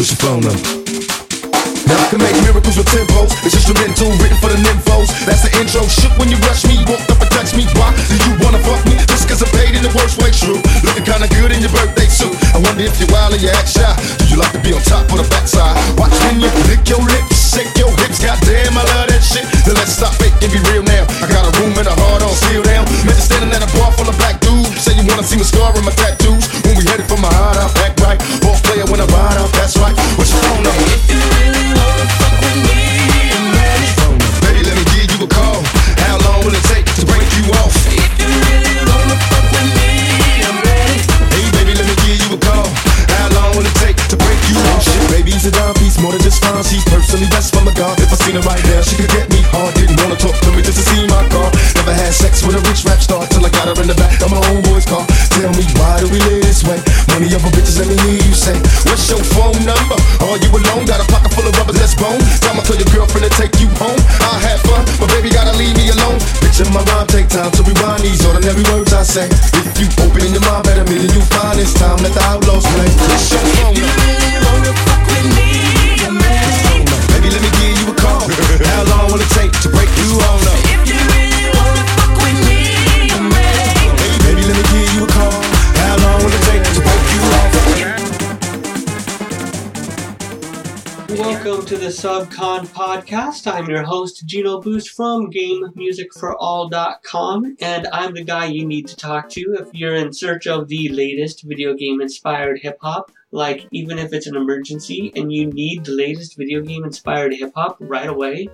What's your phone number? Now I can make miracles with tempos. It's instrumental, written for the nymphos. That's the intro. Shook when you rush me, walked up and touched me. Why do you wanna fuck me? Just cause I paid in the worst way, true. Looking kinda good in your birthday suit. I wonder if you're wild or you act shy. Do you like to be on top or the backside? Watch when you lick your lips, shake your hips. Goddamn, I love that shit. Then let's stop it and be real now. I got a room and a heart on seal down. To standing at a bar full of black dudes. Say you wanna see my scar and my tattoos. When we headed for my heart, I pack right. Boss player when I ride out, that's right. What's your phone number? If you really than. She's personally best from a god. If I seen her right now, she could get me hard. Didn't wanna talk to me just to see my car. Never had sex with a rich rap star till I got her in the back of my homeboy's car. Tell me why do we live this way? Money a bitches, let me hear you say. What's your phone number? Are you alone? Got a pocket full of rubbers, let's bone. Time I tell your girlfriend to take you home. I have fun, but baby gotta leave me alone. Bitch, in my rhyme, take time to rewind these ordinary words I say. If you open in your mind, better me than you find this time. Let the outlaws play. What's your phone number? Baby, let me give you a call. How long will it take to break you on up? If you really wanna fuck with me, I'm ready. Hey, baby, let me give you a call. How long will it take to break you off? Welcome to the Subcon Podcast. I'm your host, Gino Boost from GameMusicForAll.com, and I'm the guy you need to talk to if you're in search of the latest video game inspired hip hop. Like, even if it's an emergency and you need the latest video game inspired hip hop right away,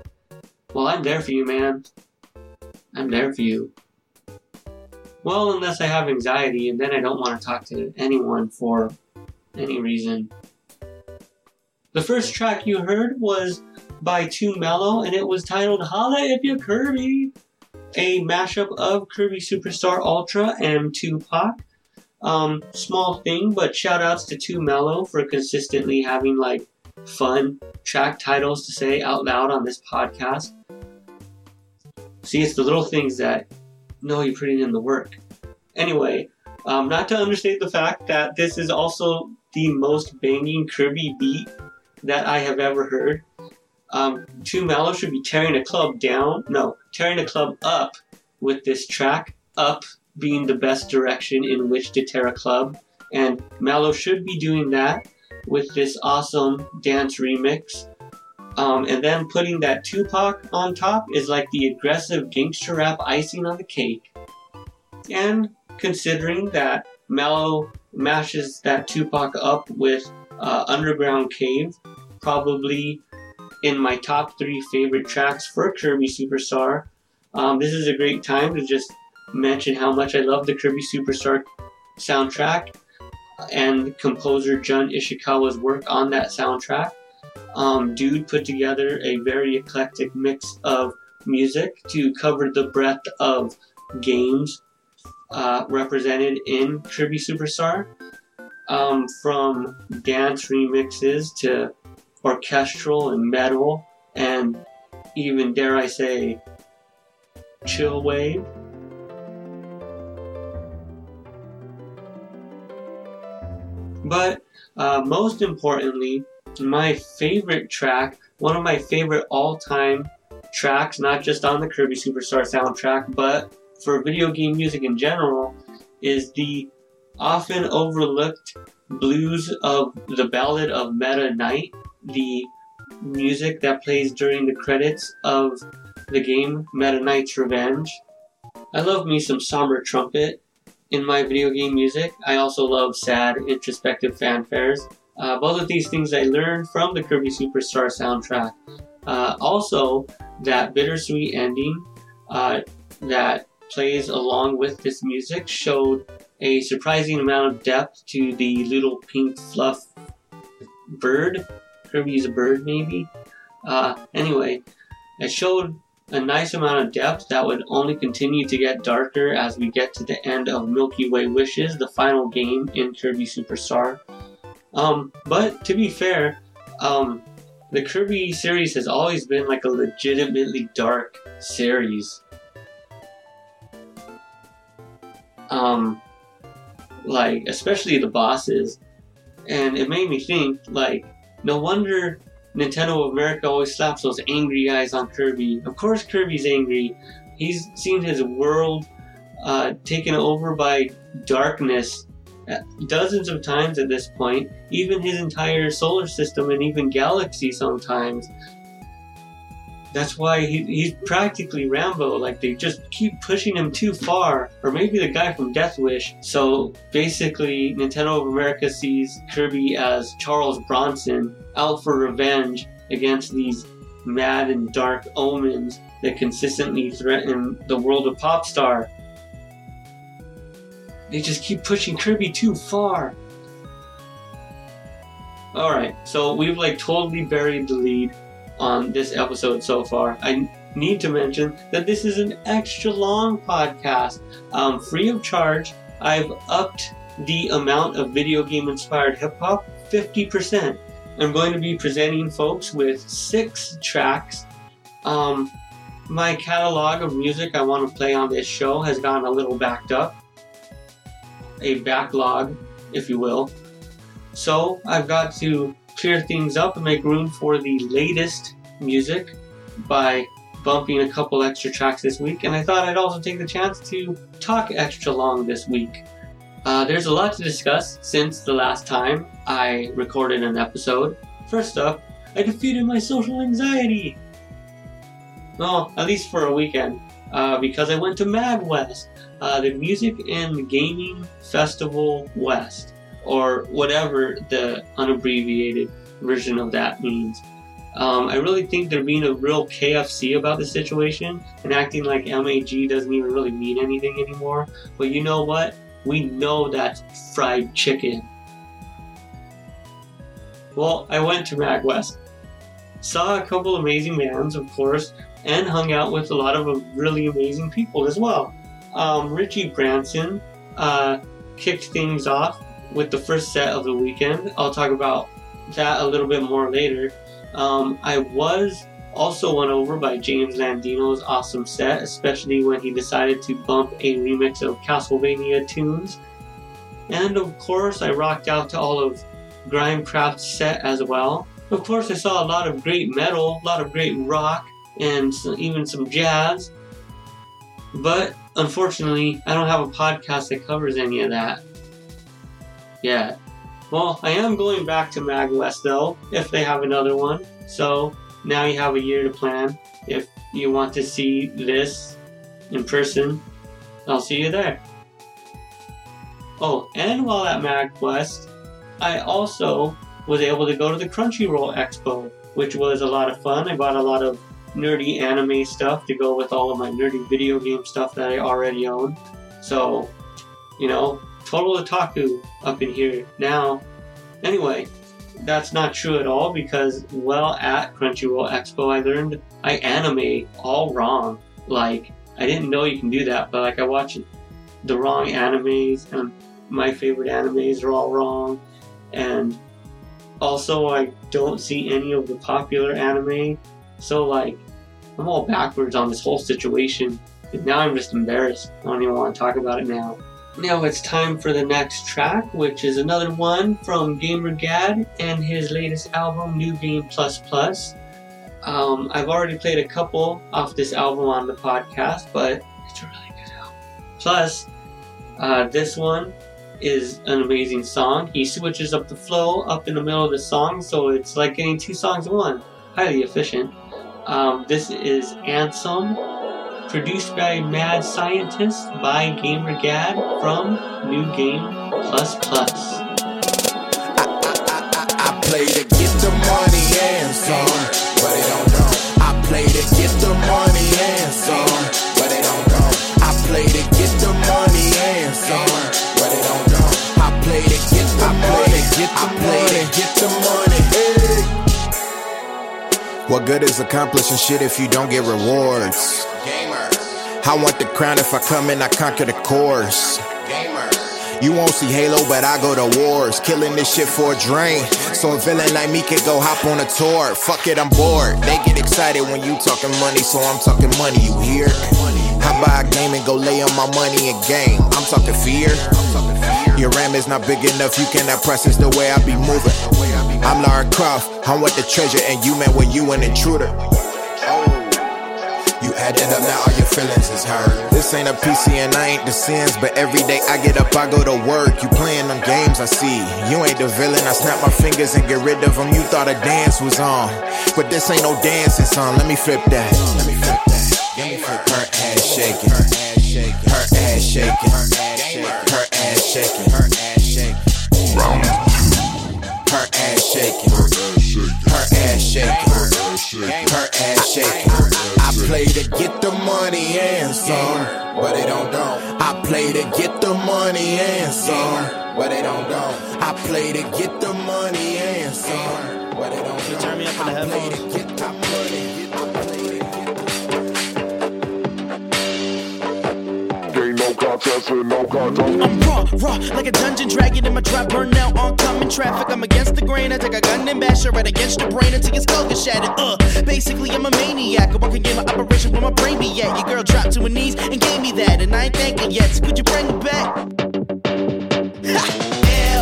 well, I'm there for you, man. I'm there for you. Well, unless I have anxiety, and then I don't want to talk to anyone for any reason. The first track you heard was by Too Mellow, and it was titled Holla If You Kirby, a mashup of Kirby Superstar Ultra and Tupac. Um, small thing, but shout outs to Too Mellow for consistently having like fun track titles to say out loud on this podcast. See, it's the little things that know you're putting in the work. Anyway, um, not to understate the fact that this is also the most banging Kirby beat that I have ever heard. Um, Too Mellow should be tearing a club down. No, tearing a club up with this track. Up being the best direction in which to tear a club. And Mellow should be doing that with this awesome dance remix. Um, and then putting that Tupac on top is like the aggressive gangster rap icing on the cake. And considering that Mellow mashes that Tupac up with uh, Underground Cave, probably in my top three favorite tracks for Kirby Superstar. Um, this is a great time to just mention how much I love the Kirby Superstar soundtrack and composer Jun Ishikawa's work on that soundtrack. Um, Dude put together a very eclectic mix of music to cover the breadth of games uh, represented in Kirby Superstar um, from dance remixes to orchestral and metal, and even dare I say, chill wave. But uh, most importantly, my favorite track, one of my favorite all time tracks, not just on the Kirby Superstar soundtrack, but for video game music in general, is the often overlooked blues of the Ballad of Meta Knight, the music that plays during the credits of the game Meta Knight's Revenge. I love me some somber trumpet in my video game music. I also love sad, introspective fanfares. Uh, both of these things I learned from the Kirby Superstar soundtrack. Uh, also, that bittersweet ending uh, that plays along with this music showed a surprising amount of depth to the little pink fluff bird. Kirby's a bird, maybe. Uh, anyway, it showed a nice amount of depth that would only continue to get darker as we get to the end of Milky Way Wishes, the final game in Kirby Superstar. Um, but to be fair, um, the Kirby series has always been like a legitimately dark series. Um, like especially the bosses, and it made me think like No wonder Nintendo of America always slaps those angry eyes on Kirby. Of course, Kirby's angry. He's seen his world uh, taken over by darkness uh, dozens of times at this point, even his entire solar system and even galaxy sometimes. That's why he, he's practically Rambo. Like they just keep pushing him too far, or maybe the guy from Death Wish. So basically, Nintendo of America sees Kirby as Charles Bronson out for revenge against these mad and dark omens that consistently threaten the world of Popstar. They just keep pushing Kirby too far. Alright, so we've like totally buried the lead on this episode so far. I need to mention that this is an extra long podcast, um, free of charge. I've upped the amount of video game inspired hip hop 50%. I'm going to be presenting folks with six tracks. Um, my catalog of music I want to play on this show has gotten a little backed up, a backlog, if you will. So I've got to clear things up and make room for the latest music by bumping a couple extra tracks this week. And I thought I'd also take the chance to talk extra long this week. Uh, there's a lot to discuss since the last time I recorded an episode. First up, I defeated my social anxiety. Well, at least for a weekend, uh, because I went to MagWest, uh, the Music and Gaming Festival West, or whatever the unabbreviated version of that means. Um, I really think they're being a real KFC about the situation and acting like MAG doesn't even really mean anything anymore. But you know what? We know that's fried chicken. Well, I went to MagWest, saw a couple amazing bands, of course, and hung out with a lot of really amazing people as well. Um, Richie Branson uh, kicked things off with the first set of the weekend. I'll talk about that a little bit more later. Um, I was also won over by James Landino's awesome set, especially when he decided to bump a remix of Castlevania tunes. And of course, I rocked out to all of Grimecraft's set as well. Of course, I saw a lot of great metal, a lot of great rock, and so- even some jazz. But unfortunately, I don't have a podcast that covers any of that yet. Well, I am going back to MagWest though, if they have another one. So now you have a year to plan. If you want to see this in person, I'll see you there. Oh, and while at MagWest, I also was able to go to the Crunchyroll Expo, which was a lot of fun. I bought a lot of nerdy anime stuff to go with all of my nerdy video game stuff that I already own. So, you know, total otaku up in here now. Anyway, that's not true at all because, well, at Crunchyroll Expo, I learned I anime all wrong. Like, I didn't know you can do that, but like, I watch the wrong animes, and my favorite animes are all wrong. And also, I don't see any of the popular anime, so like, I'm all backwards on this whole situation. Now I'm just embarrassed. I don't even want to talk about it now. Now it's time for the next track, which is another one from Gamer Gad and his latest album, New Game Plus Plus. Um, I've already played a couple off this album on the podcast, but it's a really good album. Plus, uh, this one is an amazing song. He switches up the flow up in the middle of the song, so it's like getting two songs in one. Highly efficient. Um, this is Ansem, produced by Mad Scientist by GamerGad from New Game Plus Plus. I play to get the money and some, but it don't go. I play to get the money and some, but it don't go. I play to get the money and some, but it don't go. I play to get the money, get the money, get the money. Hey. What good is accomplishing shit if you don't get rewards? I want the crown if I come in, I conquer the course. Gamers, you won't see Halo, but I go to wars. Killing this shit for a drain. So a villain like me could go hop on a tour. Fuck it, I'm bored. They get excited when you talking money, so I'm talking money, you hear? I buy a game and go lay on my money in game. I'm talking fear. Your RAM is not big enough, you cannot process the way I be moving. I'm Lara Croft, I'm with the treasure, and you man when you an intruder. You added up, now all your feelings is hurt. This ain't a PC and I ain't the sins, but every day I get up, I go to work. You playing them games, I see. You ain't the villain, I snap my fingers and get rid of them. You thought a dance was on, but this ain't no dancing song. Let me flip that. Let me flip that. Her ass shaking. Her ass shaking. Her ass shaking. Her ass shaking. Her ass shaking. Round Her ass shaking. Her ass shaking. Her ass shaking. I play to get the money and some, but it don't don't. I play to get the money and some, but it don't don't. I play to get the money and some, but it don't don't. turn me up in the headphones? I'm raw, raw, like a dungeon dragon in my trap. Burn out oncoming traffic. I'm against the grain. I take a gun and bash it right against your brain until your skull gets shattered. Uh, basically, I'm a maniac. I walk in of operation where my brain be at. Your girl dropped to her knees and gave me that, and I ain't thanking yet. So could you bring it back?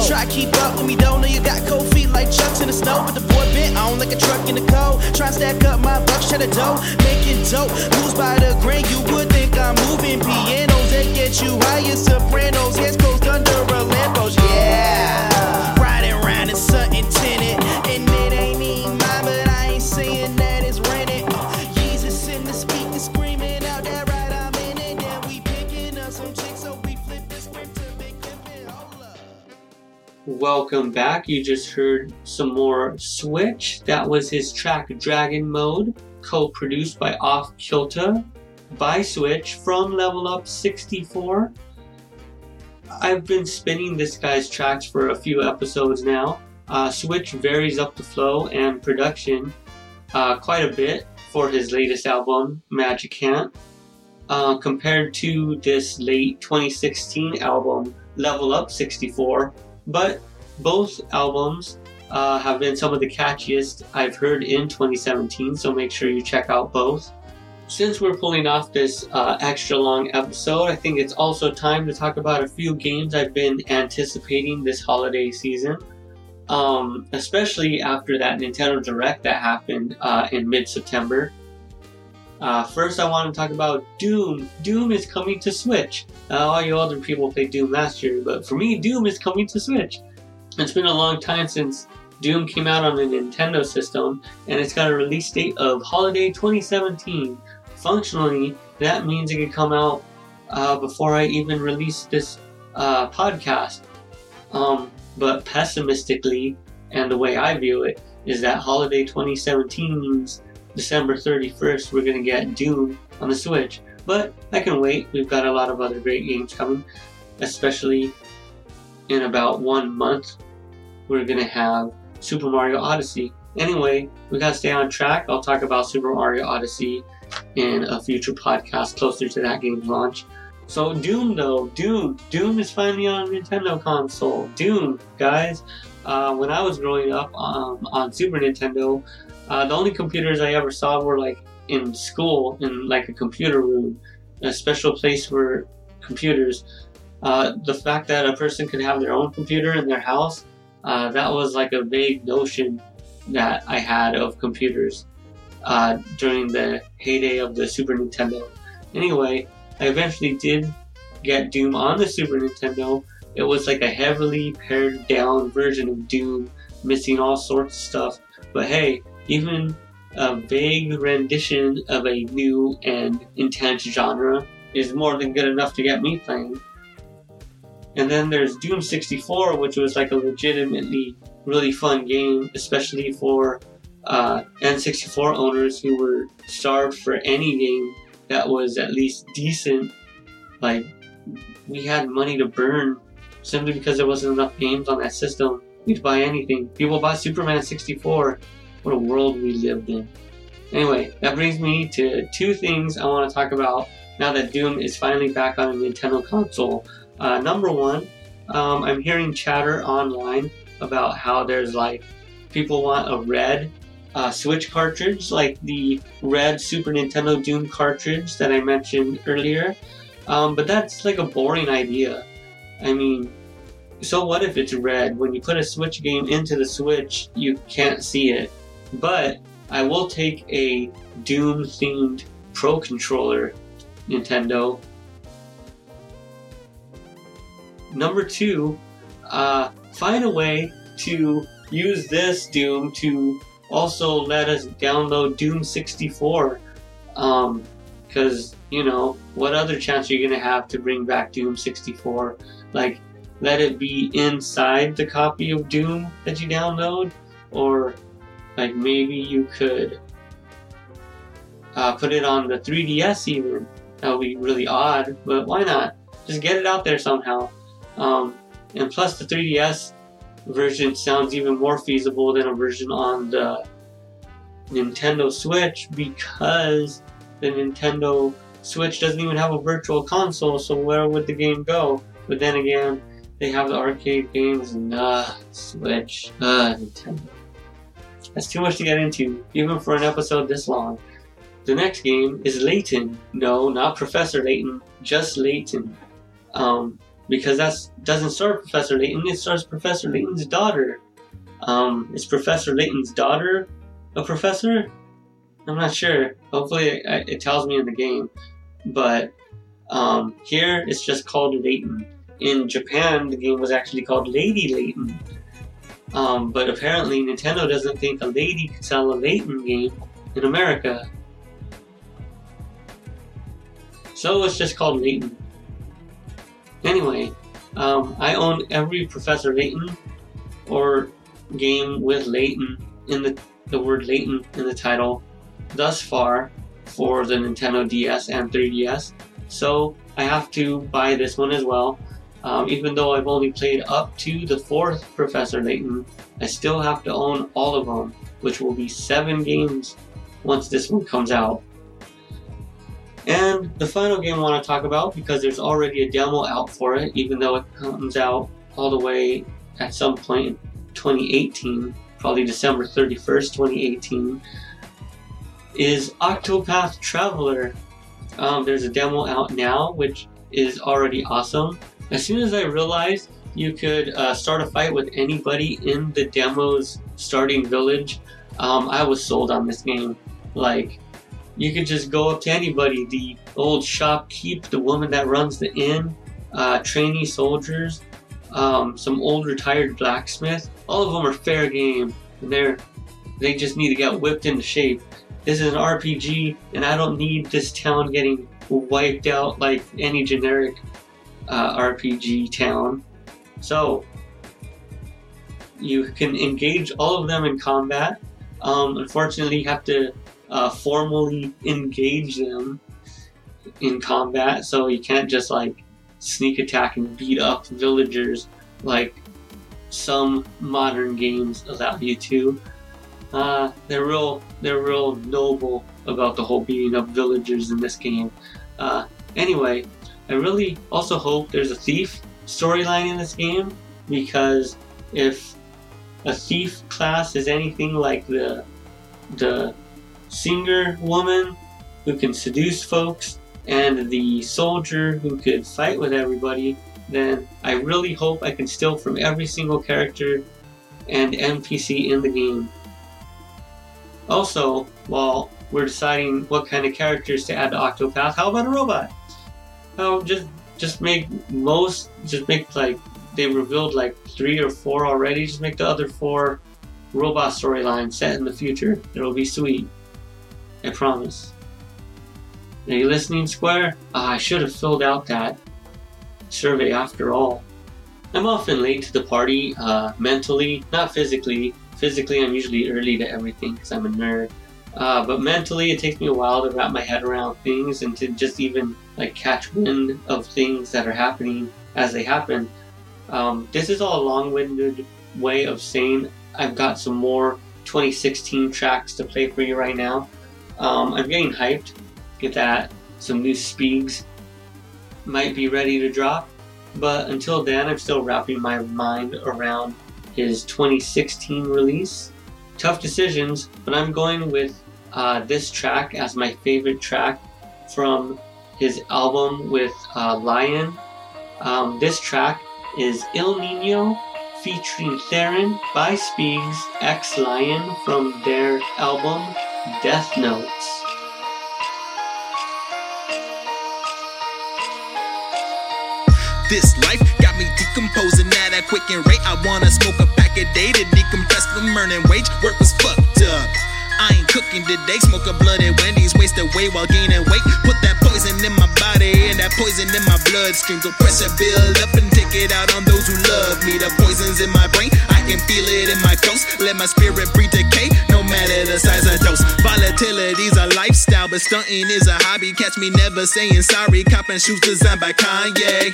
Try keep up with me though. Know you got cold feet like chucks in the snow, but the boy bent on like a truck in the cold. Try stack up my bucks, shut the dough, making dope. Lose by the grain, you would think I'm moving pianos that get you higher. Sopranos, yes, coast under a yeah. Riding around in something tinted, and it ain't even mine, but I ain't saying that it's rented. Uh, Jesus in the speaker screaming out that right, I'm in it. Then we picking up some chicks, so we flip the script to. Welcome back. You just heard some more Switch. That was his track Dragon Mode, co produced by Off Kilta by Switch from Level Up 64. I've been spinning this guy's tracks for a few episodes now. Uh, Switch varies up the flow and production uh, quite a bit for his latest album, Magic Hand, uh, compared to this late 2016 album, Level Up 64 but both albums uh, have been some of the catchiest I've heard in 2017, so make sure you check out both. Since we're pulling off this uh, extra long episode, I think it's also time to talk about a few games I've been anticipating this holiday season, um, especially after that Nintendo Direct that happened uh, in mid September. Uh, first, I want to talk about Doom. Doom is coming to Switch. Uh, all you other people played Doom last year, but for me, Doom is coming to Switch. It's been a long time since Doom came out on a Nintendo system, and it's got a release date of holiday 2017. Functionally, that means it could come out uh, before I even release this uh, podcast. Um, but pessimistically, and the way I view it, is that holiday 2017 means December 31st, we're going to get Doom on the Switch. But I can wait. We've got a lot of other great games coming, especially in about one month. We're going to have Super Mario Odyssey. Anyway, we got to stay on track. I'll talk about Super Mario Odyssey in a future podcast closer to that game's launch. So, Doom, though, Doom. Doom is finally on Nintendo console. Doom, guys. Uh, when I was growing up um, on Super Nintendo, uh, the only computers I ever saw were like in school, in like a computer room, a special place for computers. Uh, the fact that a person could have their own computer in their house, uh, that was like a vague notion that I had of computers uh, during the heyday of the Super Nintendo. Anyway, I eventually did get Doom on the Super Nintendo. It was like a heavily pared down version of Doom, missing all sorts of stuff. But hey, even a vague rendition of a new and intense genre is more than good enough to get me playing. And then there's Doom 64, which was like a legitimately really fun game, especially for uh, N64 owners who were starved for any game that was at least decent. Like, we had money to burn simply because there wasn't enough games on that system. We'd buy anything. People bought Superman 64. What a world we lived in. Anyway, that brings me to two things I want to talk about now that Doom is finally back on a Nintendo console. Uh, number one, um, I'm hearing chatter online about how there's like people want a red uh, Switch cartridge, like the red Super Nintendo Doom cartridge that I mentioned earlier. Um, but that's like a boring idea. I mean, so what if it's red? When you put a Switch game into the Switch, you can't see it. But I will take a Doom themed Pro controller, Nintendo. Number two, uh, find a way to use this Doom to also let us download Doom 64. Um, because, you know, what other chance are you to have to bring back Doom 64? Like, let it be inside the copy of Doom that you download? Or, like, maybe you could uh, put it on the 3DS even. That would be really odd, but why not? Just get it out there somehow. Um, and plus, the 3DS version sounds even more feasible than a version on the Nintendo Switch because the Nintendo Switch doesn't even have a virtual console, so where would the game go? But then again, they have the arcade games and uh, Switch, uh, Nintendo. That's too much to get into, even for an episode this long. The next game is Layton. No, not Professor Layton, just Layton. Um, because that doesn't star Professor Layton, it stars Professor Layton's daughter. Um, is Professor Layton's daughter a professor? I'm not sure. Hopefully, it, it tells me in the game. But um, here, it's just called Layton. In Japan, the game was actually called Lady Layton. Um, but apparently, Nintendo doesn't think a lady could sell a Layton game in America. So it's just called Layton. Anyway, um, I own every Professor Layton or game with Layton in the, the word Layton in the title thus far for the Nintendo DS and 3DS. So I have to buy this one as well. Um, even though I've only played up to the fourth Professor Layton, I still have to own all of them, which will be seven games once this one comes out. And the final game I want to talk about, because there's already a demo out for it, even though it comes out all the way at some point in 2018, probably December 31st, 2018, is Octopath Traveler. Um, there's a demo out now, which is already awesome. As soon as I realized you could uh, start a fight with anybody in the demo's starting village, um, I was sold on this game. Like, you could just go up to anybody the old shopkeep, the woman that runs the inn, uh, trainee soldiers, um, some old retired blacksmith. All of them are fair game, they're they just need to get whipped into shape. This is an RPG, and I don't need this town getting wiped out like any generic uh, RPG town. So you can engage all of them in combat. Um, unfortunately, you have to uh, formally engage them in combat, so you can't just like sneak attack and beat up villagers like some modern games allow you to. Uh, they're real, they're real noble about the whole beating up villagers in this game. Uh, anyway, I really also hope there's a thief storyline in this game because if a thief class is anything like the the singer woman who can seduce folks and the soldier who could fight with everybody, then I really hope I can steal from every single character and NPC in the game. Also, while we're deciding what kind of characters to add to Octopath, how about a robot? Oh, just just make most just make like they revealed like three or four already. Just make the other four robot storylines set in the future. It'll be sweet. I promise. Are you listening, Square? Ah, I should have filled out that survey after all. I'm often late to the party, uh, mentally, not physically. Physically, I'm usually early to everything because I'm a nerd. Uh, but mentally, it takes me a while to wrap my head around things and to just even like catch wind of things that are happening as they happen. Um, this is all a long-winded way of saying I've got some more 2016 tracks to play for you right now. Um, I'm getting hyped Get that some new Speeds might be ready to drop, but until then, I'm still wrapping my mind around his 2016 release. Tough decisions, but I'm going with uh, this track as my favorite track from his album with uh, Lion. Um, this track is El Nino featuring Theron by Speaks X Lion from their album Death Notes. This life got me decomposing at a quicker rate. I wanna smoke a pack a day to decompress from earning wage. Work was fucked up. I ain't cooking today. Smoke a blood at Wendy's, waste away while gaining weight. Put that poison in my body and that poison in my bloodstream. Go pressure build up and take it out on those who love me. The poison's in my brain, I can feel it in my clothes. Let my spirit breathe decay, no matter the size of dose. Volatility's a lifestyle, but stunting is a hobby. Catch me never saying sorry. Copping shoes designed by Kanye.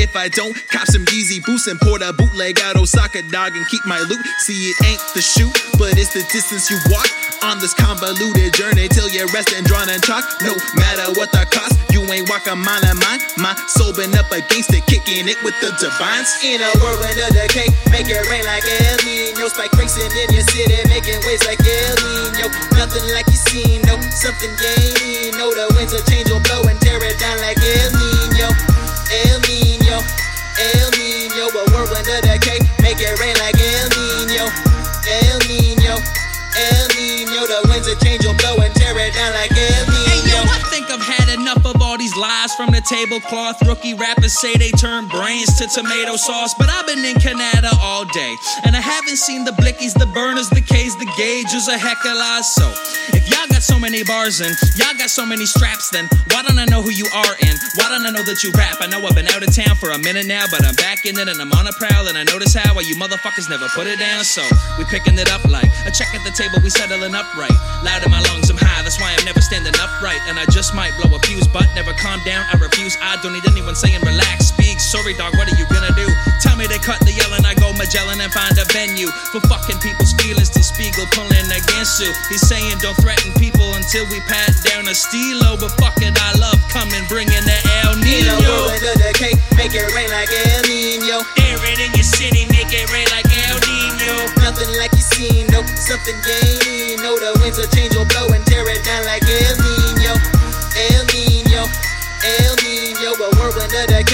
If I don't, cop some Yeezy boots and pour that bootleg out Osaka dog and keep my loot. See, it ain't the shoot, but it's the distance you walk on this convoluted journey till you're resting, drawn and chalk. No matter what the cost, you ain't walk a mile in mine. My soul been up against it, kicking it with the divines. In a whirlwind of decay, make it rain like El Nino. Spike racing in your city, making waves like El Nino. Nothing like you seen, no, something you ain't know. The winds of change will blow and tear it down like El Nino. El Nino, El Nino, tablecloth. Rookie rappers say they turn brains to tomato sauce, but I've been in Canada all day, and I haven't seen the blickies, the burners, the K's, the gauges, a heck of a lot. So, if y'all so many bars and y'all got so many straps, then why don't I know who you are and why don't I know that you rap? I know I've been out of town for a minute now, but I'm back in it and I'm on a prowl, and I notice how you motherfuckers never put it down. So, we picking it up like a check at the table, we settling up right. Loud in my lungs, I'm high, that's why I'm never standing upright, and I just might blow a fuse, but never calm down. I refuse, I don't need anyone saying relax, speak. Sorry, dog, what are you gonna do? Tell me they cut the yelling, I go Magellan and find a venue for fucking people's feelings till Spiegel pulling against you. He's saying don't threaten people until we pat down a stilo, but fuck it, I love coming, bringing the El Nino. whirlwind of decay, make it rain like El Nino. Air it in your city, make it rain like El Nino. Nothing like you seen, no, something you ain't know. The winds of change will blow and tear it down like El Nino, El Nino, El Nino. A whirlwind of decay, make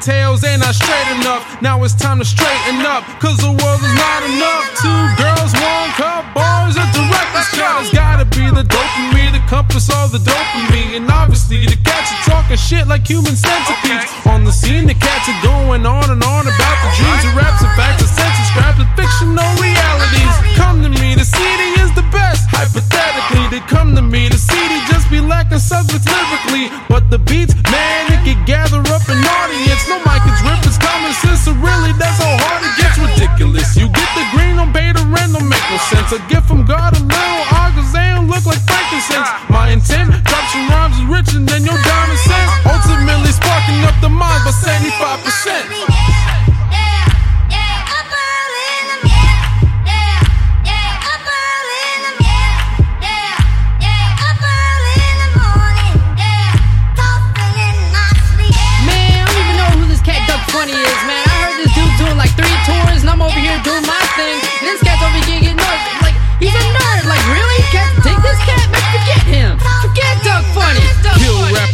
Tales, ain't not straight enough. Now it's time to straighten up, cause the world is not enough. Two girls, one cup, bars the record cut. It's gotta be the dopamine, the compass, all the dopamine. And obviously, the cats are talking shit like human centipedes. On the scene, the cats are going on and on about the dreams of raps and facts and senses scrapped with fictional realities. Come to me, the CD is the best. Hypothetically, they come to me, the CD just be lacking substance lyrically. But the beats, man, it can gather up an audience. No mic is rip, it's common sense, so really that's how hard it gets ridiculous. You get the green on beta rent, don't make no sense. A gift from God, a little augurs, they don't look like frankincense. My intent, drop some rhymes is richer than your diamond sense. Ultimately sparking up the mind by 75%.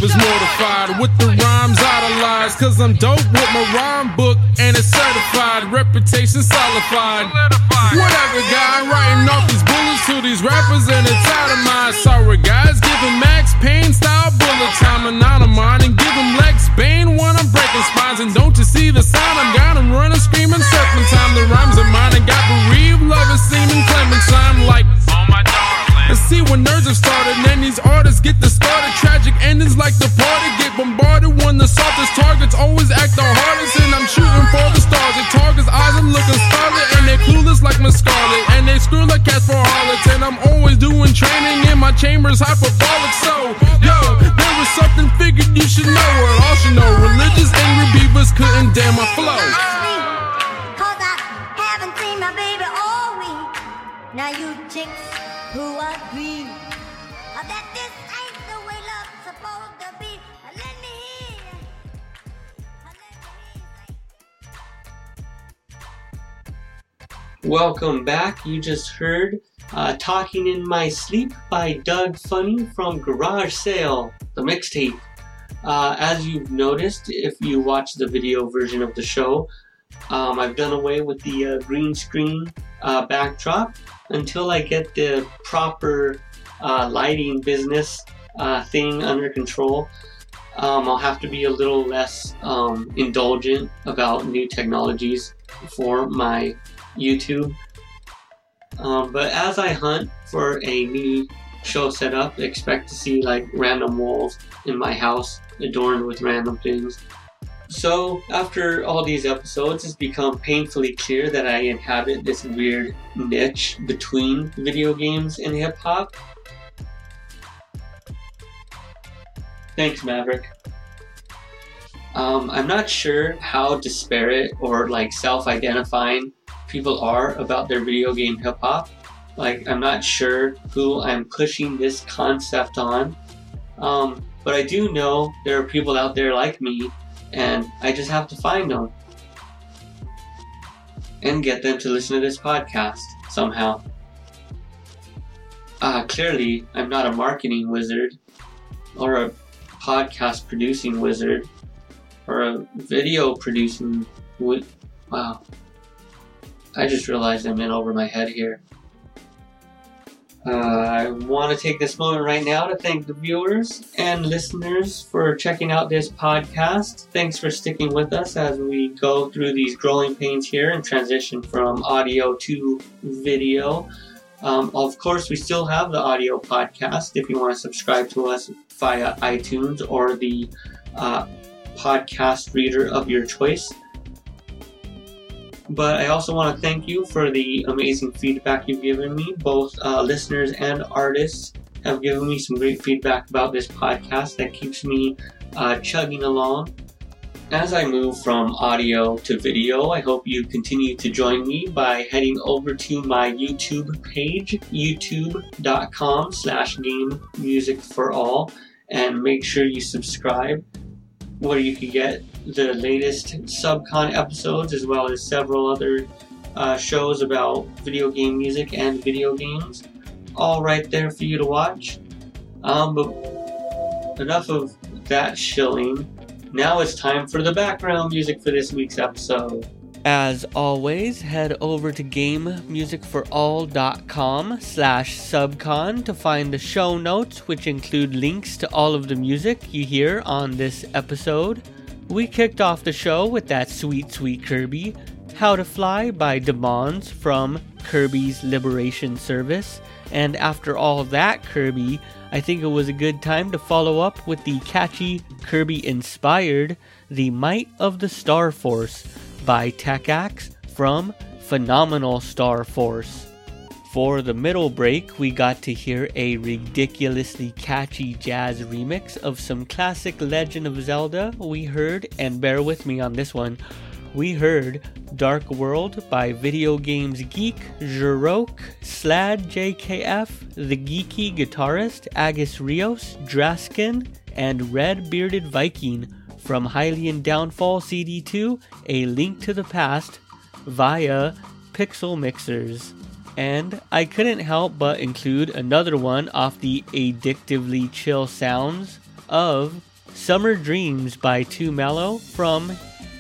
Rappers mortified with the rhymes idolized. Cause I'm dope with my rhyme book and it's certified. Reputation solidified. Whatever, guy, writing off these bullets to these rappers and it's out of my Sorry, guys, giving Max Payne style bullet time and out of mine and give him Lex Bane when I'm breaking spines. And don't you see the sign? I'm got him running, screaming, surfing time. The rhymes are mine and got bereaved, loving, seeming, Clementine like. See when nerds surge have started. And these artists get discarded. Tragic endings like the party get bombarded when the softest targets always act the hardest. And I'm shooting for the stars. The target's eyes are looking scarlet. And they clueless like Miss Scarlet. And they screw like cats for harlots. And I'm always doing training in my chambers hyperbolic. So, yo, there was something figured you should know. Or all should know. Religious angry beavers couldn't damn my flow. Now you chicks who this ain't the way love's supposed to be. Let me hear. let me hear. Welcome back. You just heard uh, Talking in My Sleep by Doug Funnie from Garage Sale, the mixtape. Uh, as you've noticed, if you watch the video version of the show, um, I've done away with the uh, green screen uh, backdrop until I get the proper uh, lighting business uh, thing under control. Um, I'll have to be a little less um, indulgent about new technologies for my YouTube. Um, but as I hunt for a new show setup, expect to see like random walls in my house adorned with random things. So, after all these episodes, it's become painfully clear that I inhabit this weird niche between video games and hip hop. Thanks, Maverick. Um, I'm not sure how disparate or like self identifying people are about their video game hip hop. Like, I'm not sure who I'm pushing this concept on. Um, but I do know there are people out there like me, and I just have to find them and get them to listen to this podcast somehow. Uh, clearly, I'm not a marketing wizard or a podcast producing wizard or a video producing. Wow. I just realized I'm in over my head here. Uh, I want to take this moment right now to thank the viewers and listeners for checking out this podcast. Thanks for sticking with us as we go through these growing pains here and transition from audio to video. Um, of course, we still have the audio podcast if you want to subscribe to us via iTunes or the uh, podcast reader of your choice. But I also want to thank you for the amazing feedback you've given me. Both uh, listeners and artists have given me some great feedback about this podcast that keeps me uh, chugging along. As I move from audio to video, I hope you continue to join me by heading over to my YouTube page, youtube.com slash game music for all, and make sure you subscribe where you can get the latest subcon episodes as well as several other uh, shows about video game music and video games. All right there for you to watch. Um, but enough of that shilling. Now it's time for the background music for this week's episode. As always, head over to gamemusicforall.com slash subcon to find the show notes, which include links to all of the music you hear on this episode. We kicked off the show with that sweet, sweet Kirby, How to Fly by Demons from Kirby's Liberation Service. And after all that Kirby, I think it was a good time to follow up with the catchy Kirby inspired The Might of the Star Force by Tekax from Phenomenal Star Force. For the middle break, we got to hear a ridiculously catchy jazz remix of some classic Legend of Zelda. We heard, and bear with me on this one, we heard Dark World by Video Games Geek, Jirok, Slad JKF, The Geeky Guitarist, Agus Rios, Draskin, and Red Bearded Viking from Hylian Downfall CD2, A Link to the Past, via Pixel Mixers. And I couldn't help but include another one off the addictively chill sounds of Summer Dreams by Too Mellow from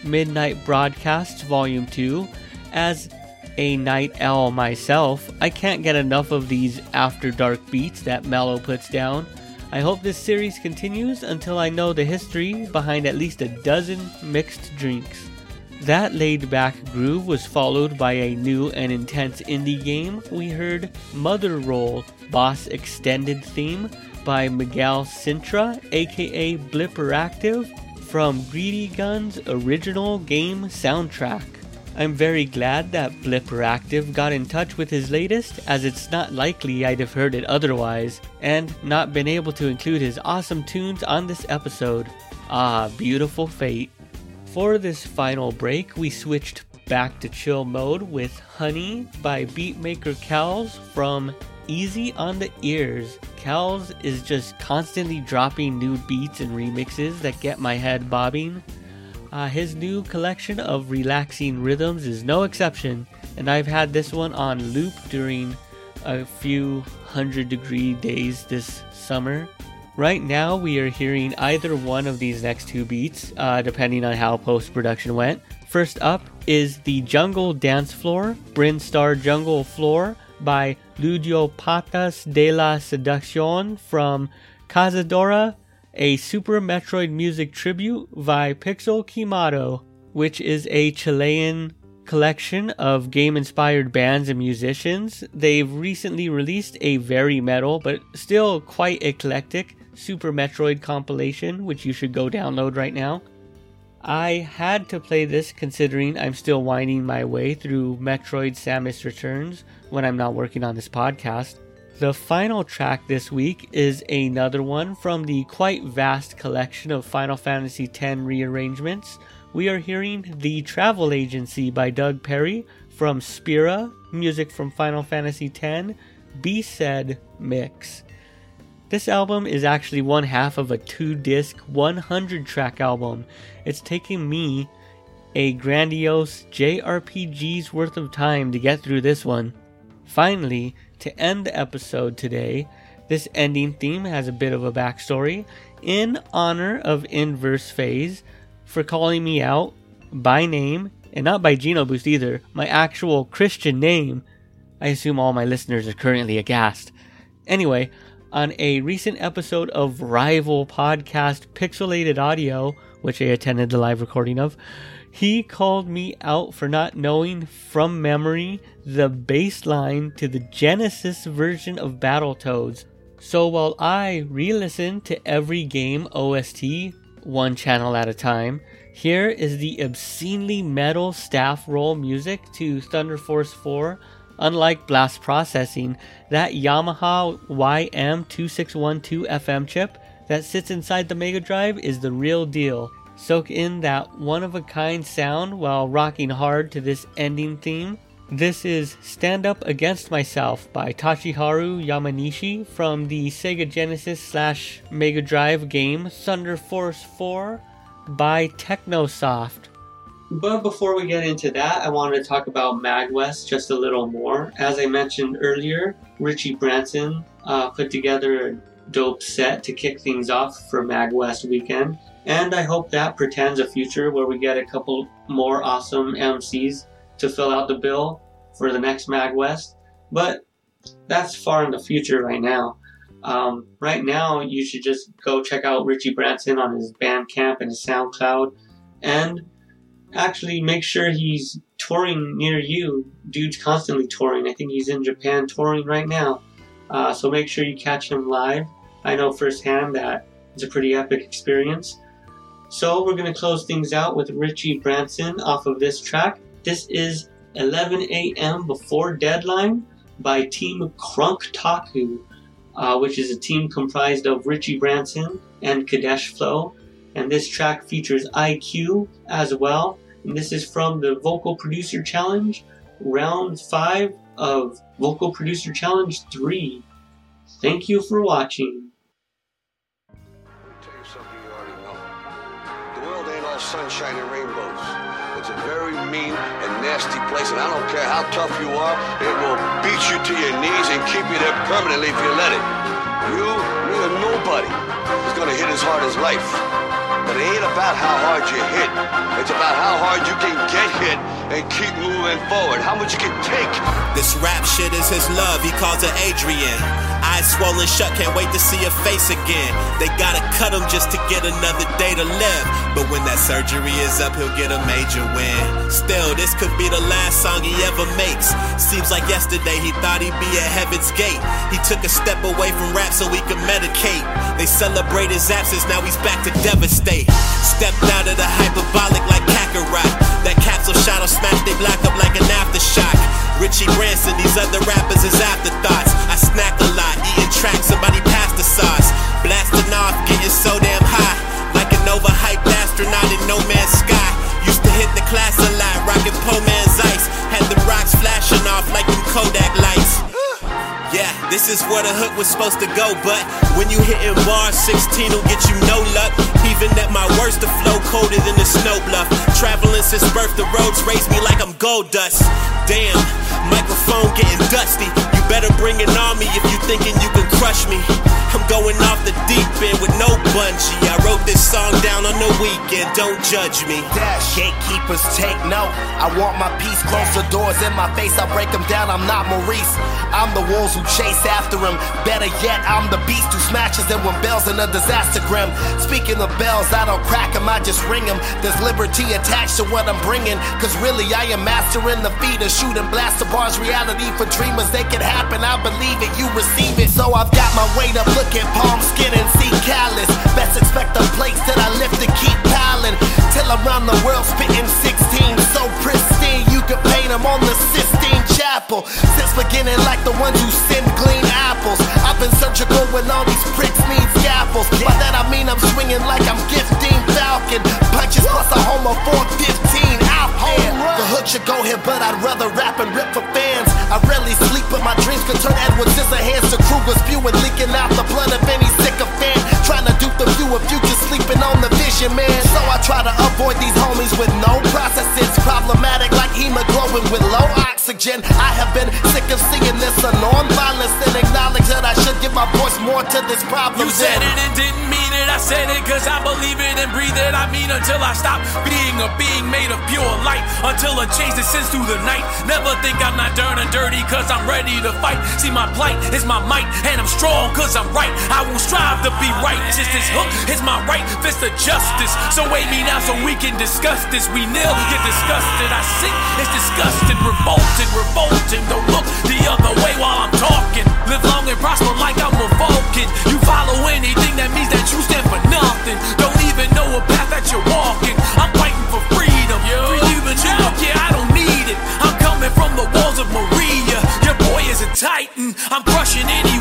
Midnight Broadcasts Volume 2. As a night owl myself, I can't get enough of these after dark beats that Mellow puts down. I hope this series continues until I know the history behind at least a dozen mixed drinks. That laid back groove was followed by a new and intense indie game. We heard Mother Roll Boss Extended Theme by Miguel Sintra, aka Blipperactive, from Greedy Gun's original game soundtrack. I'm very glad that Blipperactive got in touch with his latest, as it's not likely I'd have heard it otherwise, and not been able to include his awesome tunes on this episode. Ah, beautiful fate. For this final break, we switched back to chill mode with Honey by beatmaker Cals from Easy on the Ears. Cals is just constantly dropping new beats and remixes that get my head bobbing. Uh, his new collection of relaxing rhythms is no exception, and I've had this one on loop during a few hundred degree days this summer. Right now, we are hearing either one of these next two beats, uh, depending on how post production went. First up is the Jungle Dance Floor, Brinstar Jungle Floor by Ludio Patas de la Seducción from Cazadora, a Super Metroid music tribute by Pixel Kimado, which is a Chilean collection of game inspired bands and musicians. They've recently released a very metal, but still quite eclectic Super Metroid compilation, which you should go download right now. I had to play this considering I'm still winding my way through Metroid Samus Returns when I'm not working on this podcast. The final track this week is another one from the quite vast collection of Final Fantasy X rearrangements. We are hearing The Travel Agency by Doug Perry from Spira, music from Final Fantasy X, B Said Mix. This album is actually one half of a two disc, 100 track album. It's taken me a grandiose JRPG's worth of time to get through this one. Finally, to end the episode today, this ending theme has a bit of a backstory in honor of Inverse Phase for calling me out by name, and not by Geno Genoboost either, my actual Christian name. I assume all my listeners are currently aghast. Anyway, on a recent episode of rival podcast Pixelated Audio, which I attended the live recording of, he called me out for not knowing from memory the bass line to the Genesis version of Battletoads. So while I re listen to every game OST, one channel at a time, here is the obscenely metal staff roll music to Thunder Force 4. Unlike Blast Processing, that Yamaha YM2612 FM chip that sits inside the Mega Drive is the real deal. Soak in that one of a kind sound while rocking hard to this ending theme. This is Stand Up Against Myself by Toshiharu Yamanishi from the Sega Genesis slash Mega Drive game Thunder Force 4 by Technosoft. But before we get into that, I wanted to talk about MagWest just a little more. As I mentioned earlier, Richie Branson uh, put together a dope set to kick things off for MagWest weekend. And I hope that pretends a future where we get a couple more awesome MCs to fill out the bill for the next MagWest. But that's far in the future right now. Um, right now, you should just go check out Richie Branson on his Bandcamp and his SoundCloud, and actually make sure he's touring near you. Dude's constantly touring. I think he's in Japan touring right now. Uh, so make sure you catch him live. I know firsthand that it's a pretty epic experience. So we're going to close things out with Richie Branson off of this track. This is 11 a.m. Before Deadline by Team Crunk Taku, uh, which is a team comprised of Richie Branson and Kadesh Flow. And this track features IQ as well. And this is from the Vocal Producer Challenge, round 5 of Vocal Producer Challenge 3. Thank you for watching. The world ain't all sunshine and rainbows. It's a very mean and nasty place, and I don't care how tough you are, it will beat you to your knees and keep you there permanently if you let it. You, me, or nobody is gonna hit as hard as life. But it ain't about how hard you hit. It's about how hard you can get hit and keep moving forward. How much you can take. This rap shit is his love, he calls her Adrian. Eyes swollen shut, can't wait to see her face again. They gotta cut him just to get another day to live. But when that surgery is up, he'll get a major win. Still, this could be the last song he ever makes. Seems like yesterday he thought he'd be at heaven's gate. He took a step away from rap so he could medicate. They celebrate his absence, now he's back to devastate. Stepped out of the hyperbolic like Kakarot. That capsule shot will smash they block up like an aftershock. Richie Branson, these other rappers is where the hook was supposed to go, but when you hitting bars, 16 will get you no luck. Even at my worst, the flow colder than the snow bluff. Traveling since birth, the roads raise me like I'm gold dust. Damn, microphone getting dusty. Better bring an army if you thinking you can crush me. I'm going off the deep end with no bungee. I wrote this song down on the weekend, don't judge me. Dash, gatekeepers take note. I want my peace, close the doors in my face. I break them down, I'm not Maurice. I'm the wolves who chase after him. Better yet, I'm the beast who smashes them when bells in a disaster grim. Speaking of bells, I don't crack them, I just ring them. There's liberty attached to what I'm bringing. Cause really, I am mastering the of shooting blaster bars. Reality for dreamers, they can happen. I believe it, you receive it. So I've got my weight up, look at palm skin and see callus. Best expect the plates that I lift to keep piling. Till around the world spitting 16. So pristine, you could paint them on the Sistine Chapel. Since beginning, like the ones who send clean apples. I've been surgical when all these pricks need scalpels. By that I mean I'm swinging like I'm gifting Falcon. Punches plus a homo 415 out there. The hook should go here, but I'd rather rap and rip for fans. Dreams could turn Edward Scissorhands to Kruger's spewing, leaking out the blood of any sycophant. Trying to dupe the view of you sleeping on the vision, man. So I try to avoid these homies with no processes. Problematic like hemoglobin with low oxygen. I have been sick of seeing this a non-violence and acknowledge that I should give my voice more to this problem. You said than- it and didn't mean it. I said it cause I believe it and breathe it. I mean until I stop being a being made of pure light. Until a change descends through the night. Never think I'm not dirty and dirty cause I'm ready to fight. See my plight is my might and I'm strong cause I'm right. I will strive to be right. Just this hook is my right fist of justice. So wait me now so we can discuss this. We nil get disgusted. I sing it's disgusted, revolted, revolting. Don't look the other way while I'm talking. Live long and prosper like I'm a Vulcan. You follow anything that means that you stand for nothing. Don't even know a path that you're walking. I'm fighting for freedom. For you and you, yeah, I don't need it. I'm coming from the walls of Maria. Your boy is a titan. I'm crushing anyone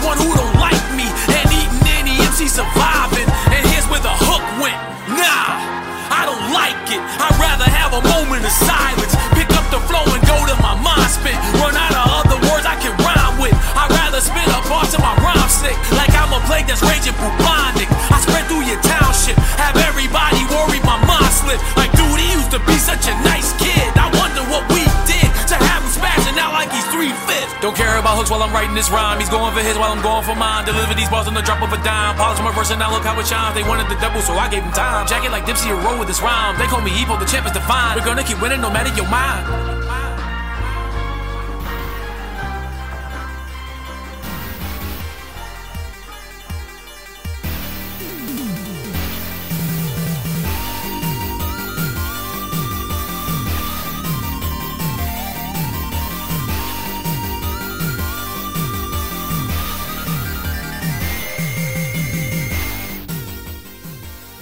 While I'm writing this rhyme. He's going for his while I'm going for mine. Deliver these bars on the drop of a dime. Polish my verse and now look how it shines. They wanted the double, so I gave him time. Jacket like Dipsy a roll with this rhyme. They call me Epo, the champ is defined. We're gonna keep winning no matter your mind.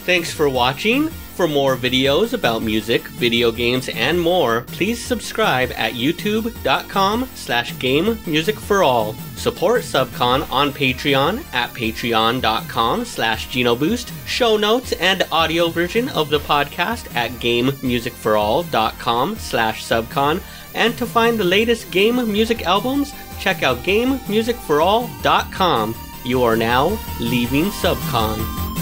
Thanks for watching. For more videos about music, video games, and more, please subscribe at youtube.com slash game music for all. Support Subcon on Patreon at patreon.com slash genoboost. Show notes and audio version of the podcast at gamemusicforall.com slash subcon. And to find the latest game music albums, check out gamemusicforall.com. You are now leaving Subcon.